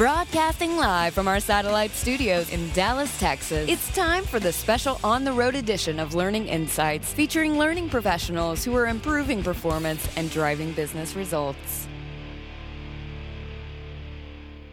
Broadcasting live from our satellite studios in Dallas, Texas, it's time for the special on the road edition of Learning Insights, featuring learning professionals who are improving performance and driving business results.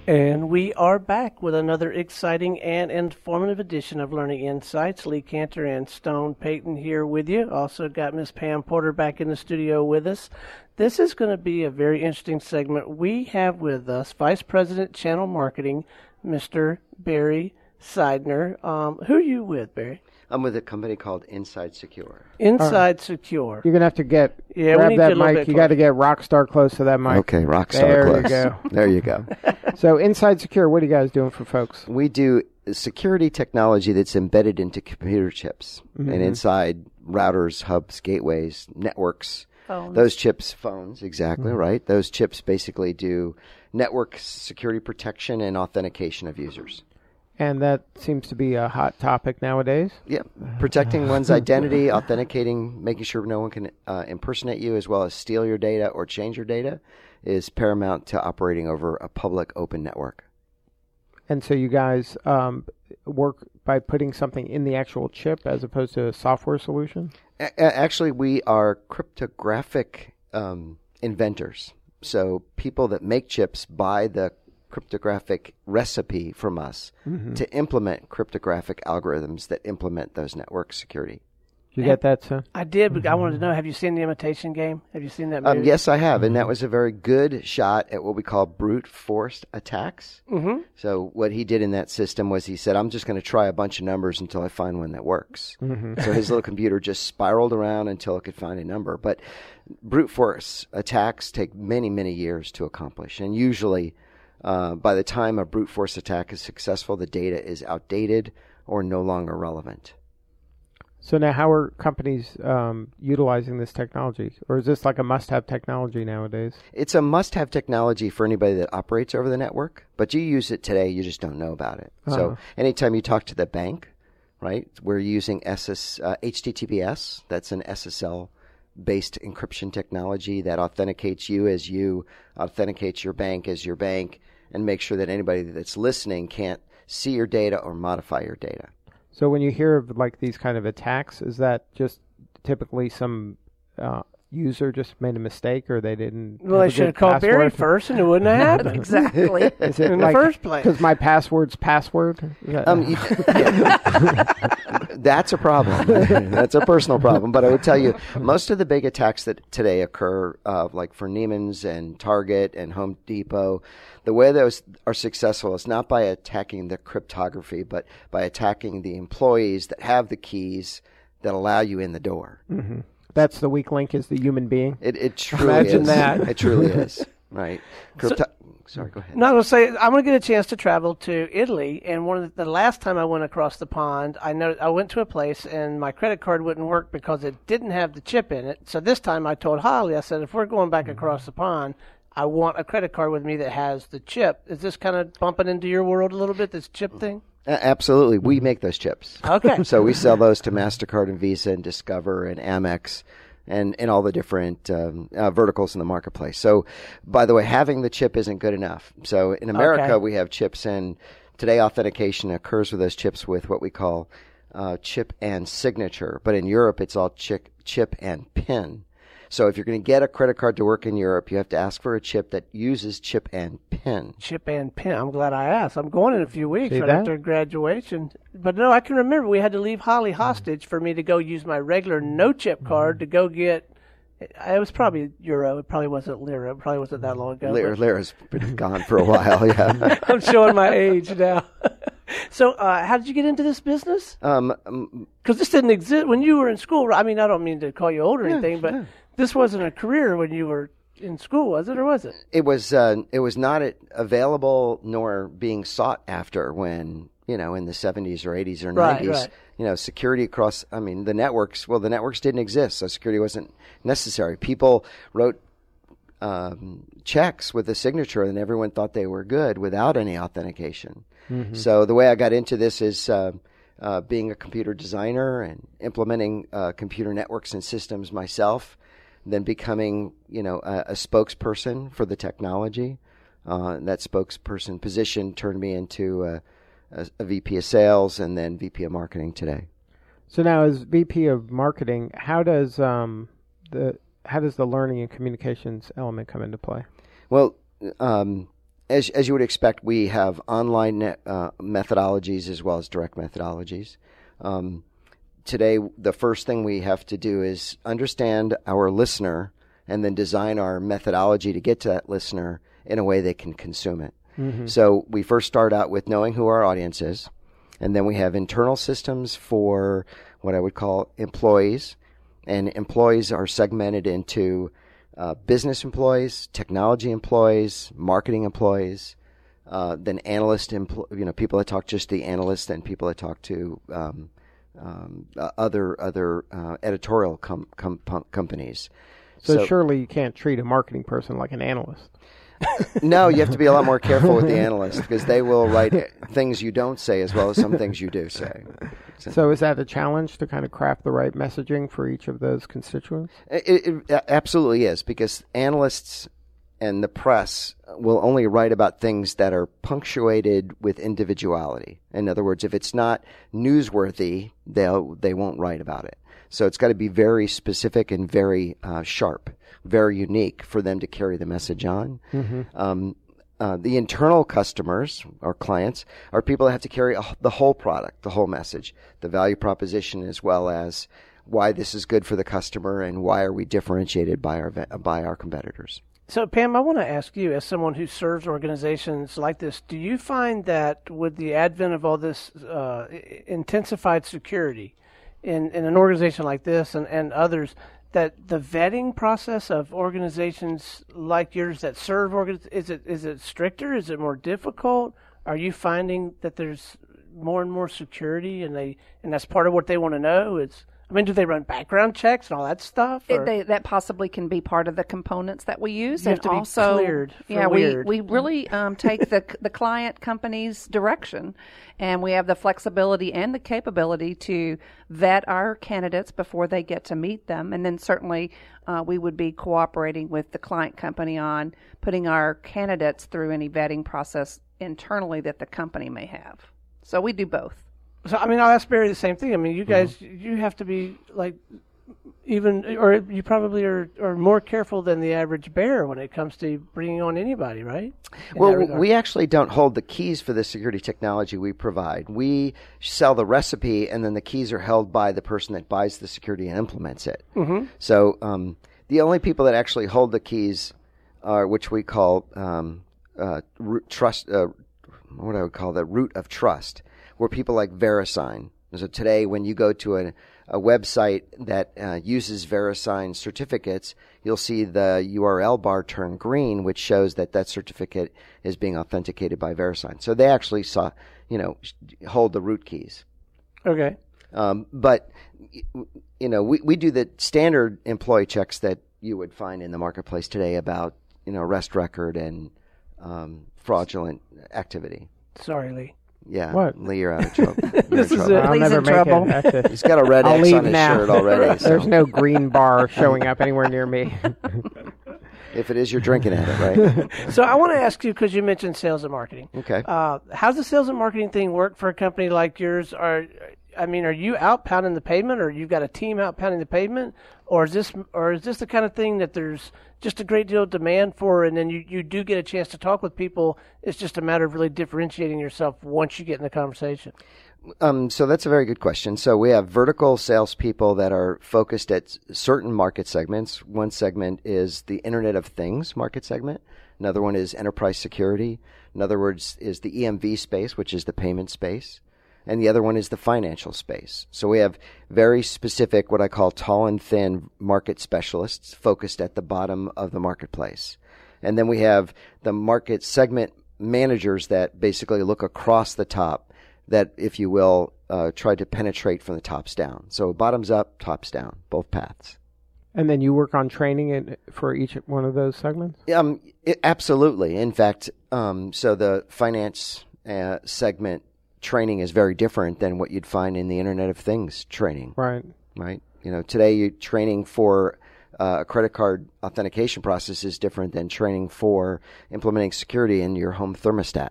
And we are back with another exciting and informative edition of Learning Insights. Lee Kantor and Stone Payton here with you. Also got Miss Pam Porter back in the studio with us. This is going to be a very interesting segment. We have with us Vice President Channel Marketing, Mr. Barry Seidner. Um, who are you with, Barry? I'm with a company called Inside Secure. Inside Secure. You're gonna have to get Yeah, we grab that get a little mic. You got to get Rockstar close to that mic. Okay, Rockstar There close. you go. There you go. So inside secure, what are you guys doing for folks? we do security technology that's embedded into computer chips Mm-hmm. and inside routers, hubs, gateways, networks. Phones. Those chips, phones, exactly Mm-hmm. right. Those chips basically do network security protection and authentication of users. And that seems to be a hot topic nowadays. Yeah, protecting one's identity, authenticating, making sure no one can uh, impersonate you as well as steal your data or change your data is paramount to operating over a public open network. And so you guys um, work by putting something in the actual chip as opposed to a software solution. A- actually, we are cryptographic um, inventors. So people that make chips buy the cryptographic recipe from us to implement cryptographic algorithms that implement those network security. You get that, sir? I did, but I wanted to know have you seen The Imitation Game? Have you seen that movie? Um, yes, I have, and that was a very good shot at what we call brute force attacks. Mm-hmm. So what he did in that system was he said, "I'm just going to try a bunch of numbers until I find one that works." So his little computer just spiraled around until it could find a number. But brute force attacks take many, many years to accomplish, and usually, uh, by the time a brute force attack is successful, the data is outdated or no longer relevant. So now, how are companies um, utilizing this technology, or is this like a must-have technology nowadays? It's a must-have technology for anybody that operates over the network, but you use it today, you just don't know about it. So Uh-huh. anytime you talk to the bank, right, we're using SS, uh, HTTPS. That's an SSL-based encryption technology that authenticates you as you, authenticates your bank as your bank, and makes sure that anybody that's listening can't see your data or modify your data. So when you hear of like these kind of attacks, is that just typically some uh, user just made a mistake, or they didn't? Well, they should have good called Barry password? first, and it wouldn't have happened. Exactly. Is it in the first place. Because my password's password. Is Um, you- yeah. That's a problem. That's a personal problem. But I would tell you, most of the big attacks that today occur, uh, like for Neiman's and Target and Home Depot, the way those are successful is not by attacking the cryptography, but by attacking the employees that have the keys that allow you in the door. That's the weak link is the human being. It, it truly Imagine is. that. It truly is. Right. Crypto- Sorry, go ahead. No, I was say, I'm going to get a chance to travel to Italy, and one of the, the last time I went across the pond, I know I went to a place and my credit card wouldn't work because it didn't have the chip in it. So this time I told Holly, I said, if we're going back mm-hmm. across the pond, I want a credit card with me that has the chip. Is this kind of bumping into your world a little bit? This chip mm. thing? Absolutely. We make those chips. Okay. so we sell those to MasterCard and Visa and Discover and Amex and, and all the different um, uh, verticals in the marketplace. So, by the way, having the chip isn't good enough. So, in America, Okay. we have chips, and today authentication occurs with those chips with what we call uh, chip and signature. But in Europe, it's all chip, chip and pin. So, if you're going to get a credit card to work in Europe, you have to ask for a chip that uses chip and pin. Chip and pin. I'm glad I asked. I'm going in a few weeks See right that? after graduation. But no, I can remember we had to leave Holly hostage for me to go use my regular no chip card to go get. It was probably euro. It probably wasn't lira. It probably wasn't that long ago. Lira, but lira's been gone for a while, yeah. I'm showing my age now. so, uh, how did you get into this business? Um, um, Because this didn't exist when you were in school. I mean, I don't mean to call you old or anything, but this wasn't a career when you were in school, was it, or was it? it was uh, it was not available nor being sought after when you know in the 70s or 80s or 90s Right, right. you know security across i mean the networks well the networks didn't exist so security wasn't necessary people wrote um, checks with a signature and everyone thought they were good without any authentication so the way i got into this is uh, uh, being a computer designer and implementing uh, computer networks and systems myself then becoming you know a, a spokesperson for the technology Uh, that spokesperson position turned me into a, a, a VP of sales and then VP of marketing today. So now, as VP of marketing, how does um, the how does the learning and communications element come into play? Well, um, as as you would expect, we have online net, uh, methodologies as well as direct methodologies. Um, today, the first thing we have to do is understand our listener and then design our methodology to get to that listener in a way they can consume it. Mm-hmm. So we first start out with knowing who our audience is, and then we have internal systems for what I would call employees, and employees are segmented into uh, business employees, technology employees, marketing employees, uh, then analyst, empl- you know, people that talk just the analyst, and people that talk to um, um, uh, other other uh, editorial com- com- companies. So, so, surely you can't treat a marketing person like an analyst. no, you have to be a lot more careful with the analyst because they will write things you don't say as well as some things you do say. So, so is that a challenge to kind of craft the right messaging for each of those constituents? It, it absolutely is because analysts and the press will only write about things that are punctuated with individuality. In other words, if it's not newsworthy, they'll they won't write about it. So it's got to be very specific and very uh, sharp, very unique for them to carry the message on. Mm-hmm. Um, uh, the internal customers or clients are people that have to carry a, the whole product, the whole message, the value proposition, as well as why this is good for the customer and why are we differentiated by our by our competitors. So, Pam, I want to ask you, as someone who serves organizations like this, do you find that with the advent of all this uh, intensified security in, in an organization like this and, and others, that the vetting process of organizations like yours that serve organs is it is it stricter? Is it more difficult? Are you finding that there's more and more security, and they and that's part of what they want to know? It's I mean, do they run background checks and all that stuff? It, they, that possibly can be part of the components that we use, you and also, yeah, weird. we we really um, take the the client company's direction, and we have the flexibility and the capability to vet our candidates before they get to meet them, and then certainly uh, we would be cooperating with the client company on putting our candidates through any vetting process internally that the company may have. So we do both. So I mean, I'll ask Barry the same thing. I mean, you mm-hmm. guys, you have to be like even, or you probably are, are more careful than the average bear when it comes to bringing on anybody, right? In well, we actually don't hold the keys for the security technology we provide. We sell the recipe, and then the keys are held by the person that buys the security and implements it. Mm-hmm. So um, the only people that actually hold the keys are, which we call um, uh, trust. Uh, what I would call the root of trust were people like VeriSign. So today, when you go to a, a website that uh, uses VeriSign certificates, you'll see the URL bar turn green, which shows that that certificate is being authenticated by VeriSign. So they actually saw, you know, hold the root keys. Okay. Um, but you know, we, we do the standard employee checks that you would find in the marketplace today about you know arrest record and um, fraudulent activity. Sorry, Lee. Yeah. What? Lee, you're out of trouble. this is trouble. it. I'll never make trouble. it. He's got a red I'll X on his now. shirt already. So. There's no green bar showing up anywhere near me. if it is, you're drinking at it, right? so I want to ask you because you mentioned sales and marketing. Okay. Uh, how's the sales and marketing thing work for a company like yours? Are I mean, are you out pounding the pavement, or you've got a team out pounding the pavement, or is this, or is this the kind of thing that there's just a great deal of demand for, and then you, you do get a chance to talk with people? It's just a matter of really differentiating yourself once you get in the conversation. Um, so that's a very good question. So we have vertical salespeople that are focused at certain market segments. One segment is the Internet of Things market segment. Another one is enterprise security. In other words, is the EMV space, which is the payment space and the other one is the financial space. So we have very specific, what I call tall and thin market specialists focused at the bottom of the marketplace. And then we have the market segment managers that basically look across the top, that, if you will, uh, try to penetrate from the tops down. So bottoms up, tops down, both paths. And then you work on training it for each one of those segments? Um, it, absolutely. In fact, um, so the finance uh, segment training is very different than what you'd find in the Internet of Things training. Right. Right. You know, today you're training for uh, a credit card authentication process is different than training for implementing security in your home thermostat.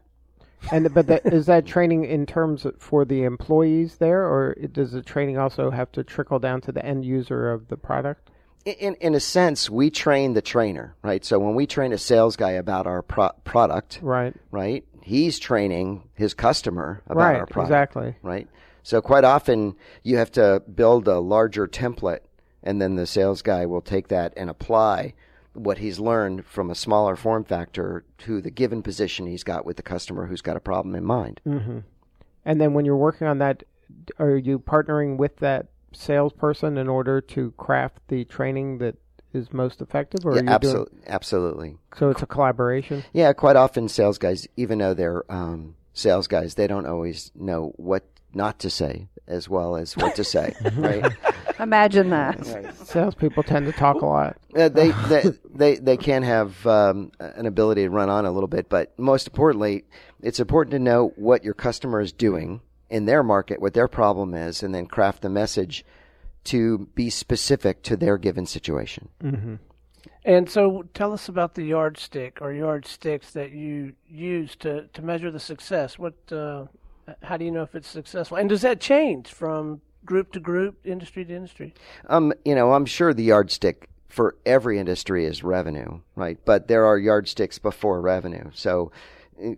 And but that, is that training in terms for the employees there, or does the training also have to trickle down to the end user of the product? in in a sense, we train the trainer, right? So when we train a sales guy about our pro- product, Right. right, he's training his customer about right. our product, Exactly. right? So quite often you have to build a larger template, and then the sales guy will take that and apply what he's learned from a smaller form factor to the given position he's got with the customer who's got a problem in mind. Mm-hmm. And then when you're working on that, are you partnering with that salesperson in order to craft the training that is most effective, or Yeah, are you doing? absolutely, absolutely. So it's a collaboration. Yeah, quite often sales guys, even though they're um, sales guys, they don't always know what not to say as well as what to say, right? Imagine that. Salespeople tend to talk a lot. Uh, they, they they they can have um, an ability to run on a little bit, but most importantly, it's important to know what your customer is doing in their market, what their problem is, and then craft the message to be specific to their given situation. And so, tell us about the yardstick or yardsticks that you use to, to measure the success. What, uh, how do you know if it's successful? And does that change from group to group, industry to industry? Um, you know, I'm sure the yardstick for every industry is revenue, right? But there are yardsticks before revenue. So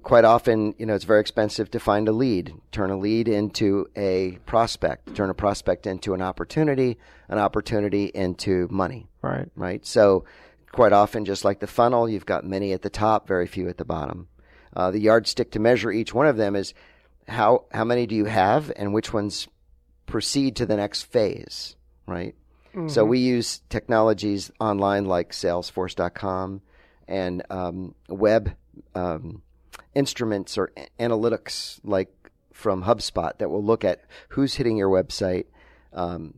quite often, you know, it's very expensive to find a lead, turn a lead into a prospect, turn a prospect into an opportunity, an opportunity into money, Right. right? So quite often, just like the funnel, you've got many at the top, very few at the bottom. Uh, the yardstick to measure each one of them is how how many do you have, and which ones proceed to the next phase, right? So we use technologies online like Salesforce.com and um, web um, instruments or analytics like from HubSpot that will look at who's hitting your website, um,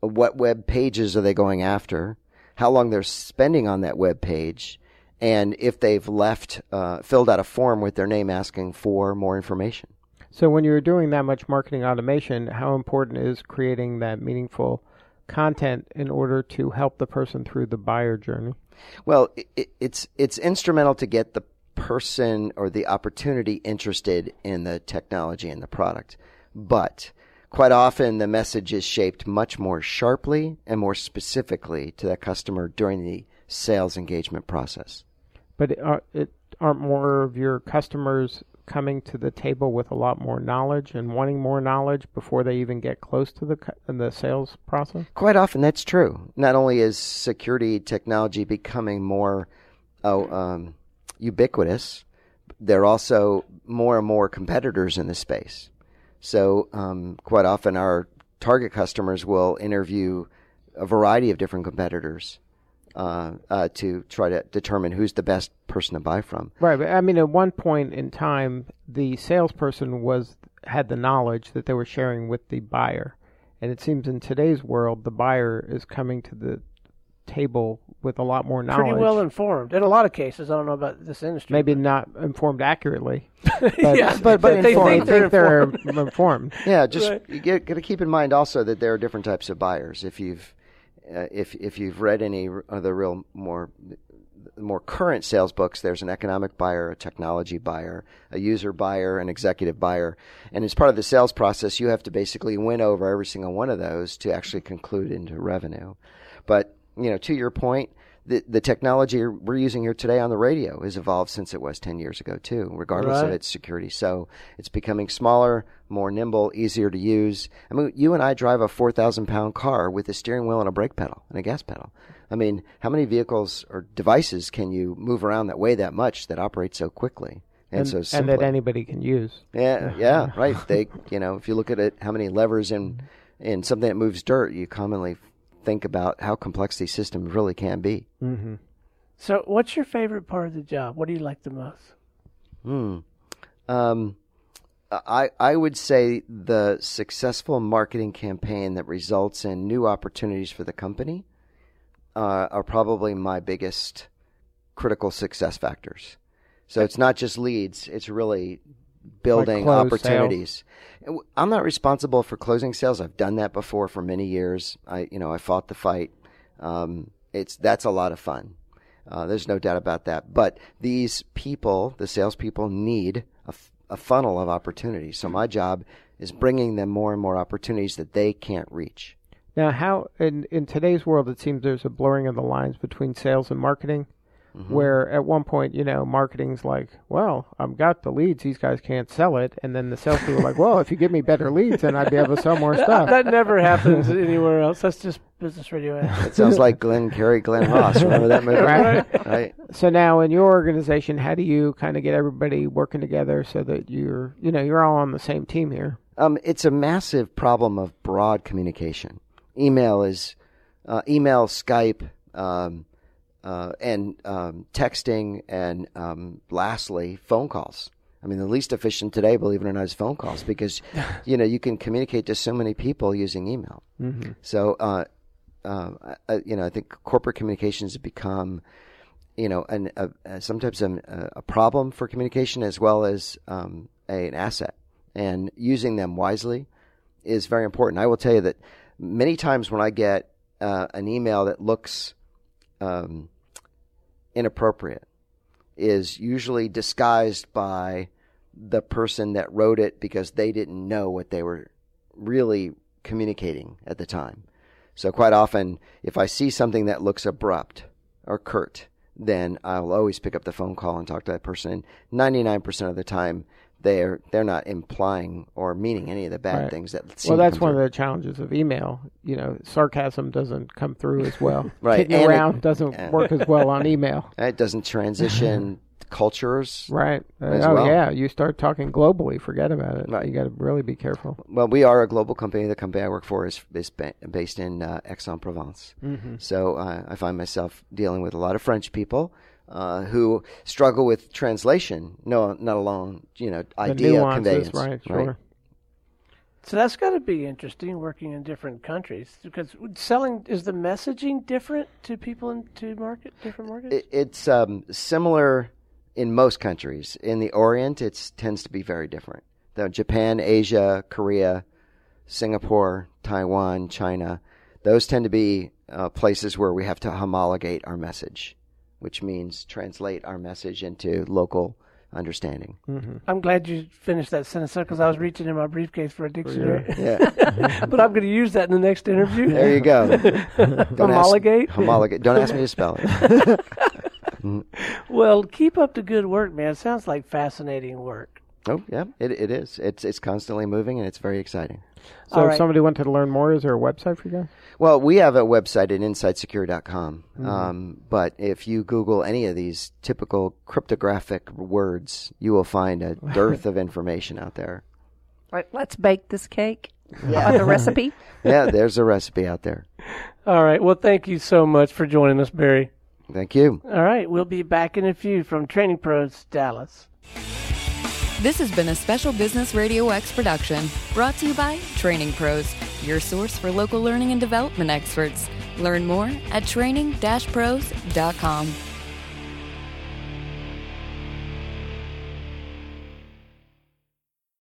what web pages are they going after, how long they're spending on that web page, and if they've left uh, filled out a form with their name asking for more information. So when you're doing that much marketing automation, how important is creating that meaningful content in order to help the person through the buyer journey? Well, i i it's it's instrumental to get the person or the opportunity interested in the technology and the product, but quite often the message is shaped much more sharply and more specifically to that customer during the sales engagement process. But it, are, it aren't more of your customers coming to the table with a lot more knowledge and wanting more knowledge before they even get close to the the sales process? Quite often, that's true. Not only is security technology becoming more oh, um, ubiquitous, there are also more and more competitors in the space. So, um, quite often, our target customers will interview a variety of different competitors uh, uh, to try to determine who's the best person to buy from. Right, but I mean, at one point in time, the salesperson was had the knowledge that they were sharing with the buyer, and it seems in today's world, the buyer is coming to the table with a lot more knowledge. Pretty well informed. In a lot of cases, I don't know about this industry. Maybe not informed accurately, but Yeah, but, but they informed. think they're they're informed. informed. Yeah, just Right. you get, got to keep in mind also that there are different types of buyers. If you've uh, if if you've read any of the real more more current sales books, there's an economic buyer, a technology buyer, a user buyer, an executive buyer, and as part of the sales process, you have to basically win over every single one of those to actually conclude into revenue. But you know, to your point, the the technology we're using here today on the radio has evolved since it was ten years ago too, regardless of its security. So it's becoming smaller, more nimble, easier to use. I mean, you and I drive a four thousand pound car with a steering wheel and a brake pedal and a gas pedal. I mean, how many vehicles or devices can you move around that weigh that much that operate so quickly and, And, so and that anybody can use. Yeah, yeah, right. They, you know, if you look at it, how many levers in in something that moves dirt, you commonly think about how complex these systems really can be. hmm So, what's your favorite part of the job? What do you like the most? Hmm. Um, I I would say the successful marketing campaign that results in new opportunities for the company uh, are probably my biggest critical success factors. So it's not just leads; it's really building opportunities. W- I'm not responsible for closing sales. I've done that before for many years. I you know I fought the fight. Um, it's that's a lot of fun. Uh, there's no doubt about that. But these people, the salespeople, need a, f- a funnel of opportunities. So my job is bringing them more and more opportunities that they can't reach. Now, how in in today's world, it seems there's a blurring of the lines between sales and marketing. Mm-hmm. Where at one point, you know, marketing's like, well, I've got the leads; these guys can't sell it, and then the salespeople are like, well, if you give me better leads, then I'd be able to sell more stuff. that never happens anywhere else. That's just business radio. ad. It sounds like Glenn Carey, Glen Ross. Remember that movie? Right. right. So now, in your organization, how do you kind of get everybody working together so that you're, you know, you're all on the same team here? Um, it's a massive problem of broad communication. Email is uh, email, Skype, um, uh, and um, texting, and um, lastly, phone calls. I mean, the least efficient today, believe it or not, is phone calls because you know you can communicate to so many people using email. So, uh, uh, uh, you know, I think corporate communications have become, you know, an, a, sometimes a, a problem for communication as well as um, a, an asset. And using them wisely is very important. I will tell you that many times when I get uh, an email that looks um, inappropriate, is usually disguised by the person that wrote it because they didn't know what they were really communicating at the time. So quite often, if I see something that looks abrupt or curt, then I'll always pick up the phone call and talk to that person. And 99% of the time, they're they're not implying or meaning any of the bad Right. things that. Well, that's one through. of the challenges of email. You know, sarcasm doesn't come through as well. Right, Kidding and it- around doesn't yeah. work as well on email. It doesn't transition cultures. Right. Uh, As oh well. yeah, you start talking globally, forget about it. Right. You got to really be careful. Well, we are a global company. The company I work for is, is ba- based in uh, Aix-en-Provence. Mm-hmm. So uh, I find myself dealing with a lot of French people uh, who struggle with translation. No, not alone, you know, The idea nuances, conveyance. right? Sure. So that's got to be interesting working in different countries because selling is the messaging different to people in to market different markets. It, it's um, similar in most countries. In the Orient, it tends to be very different. Though Japan, Asia, Korea, Singapore, Taiwan, China, those tend to be uh, places where we have to homologate our message, which means translate our message into local understanding. Mm-hmm. I'm glad you finished that sentence because I was reaching in my briefcase for a dictionary, Yeah, but I'm going to use that in the next interview. there you go. Don't Homologate? Ask, homologate. Don't ask me to spell it. Well, keep up the good work, man. It sounds like fascinating work. Oh, yeah, it, it is. It's it's constantly moving and it's very exciting. So All if right. somebody wanted to learn more, is there a website for you guys? Well, we have a website at insidesecure.com. Um, but if you Google any of these typical cryptographic words, you will find a dearth of information out there. Right, let's bake this cake. Yeah. the recipe. Yeah, there's a recipe out there. All right. Well, thank you so much for joining us, Barry. Thank you. All right. We'll be back in a few from Training Pros Dallas. This has been a special Business Radio X production brought to you by Training Pros, your source for local learning and development experts. Learn more at training-pros.com.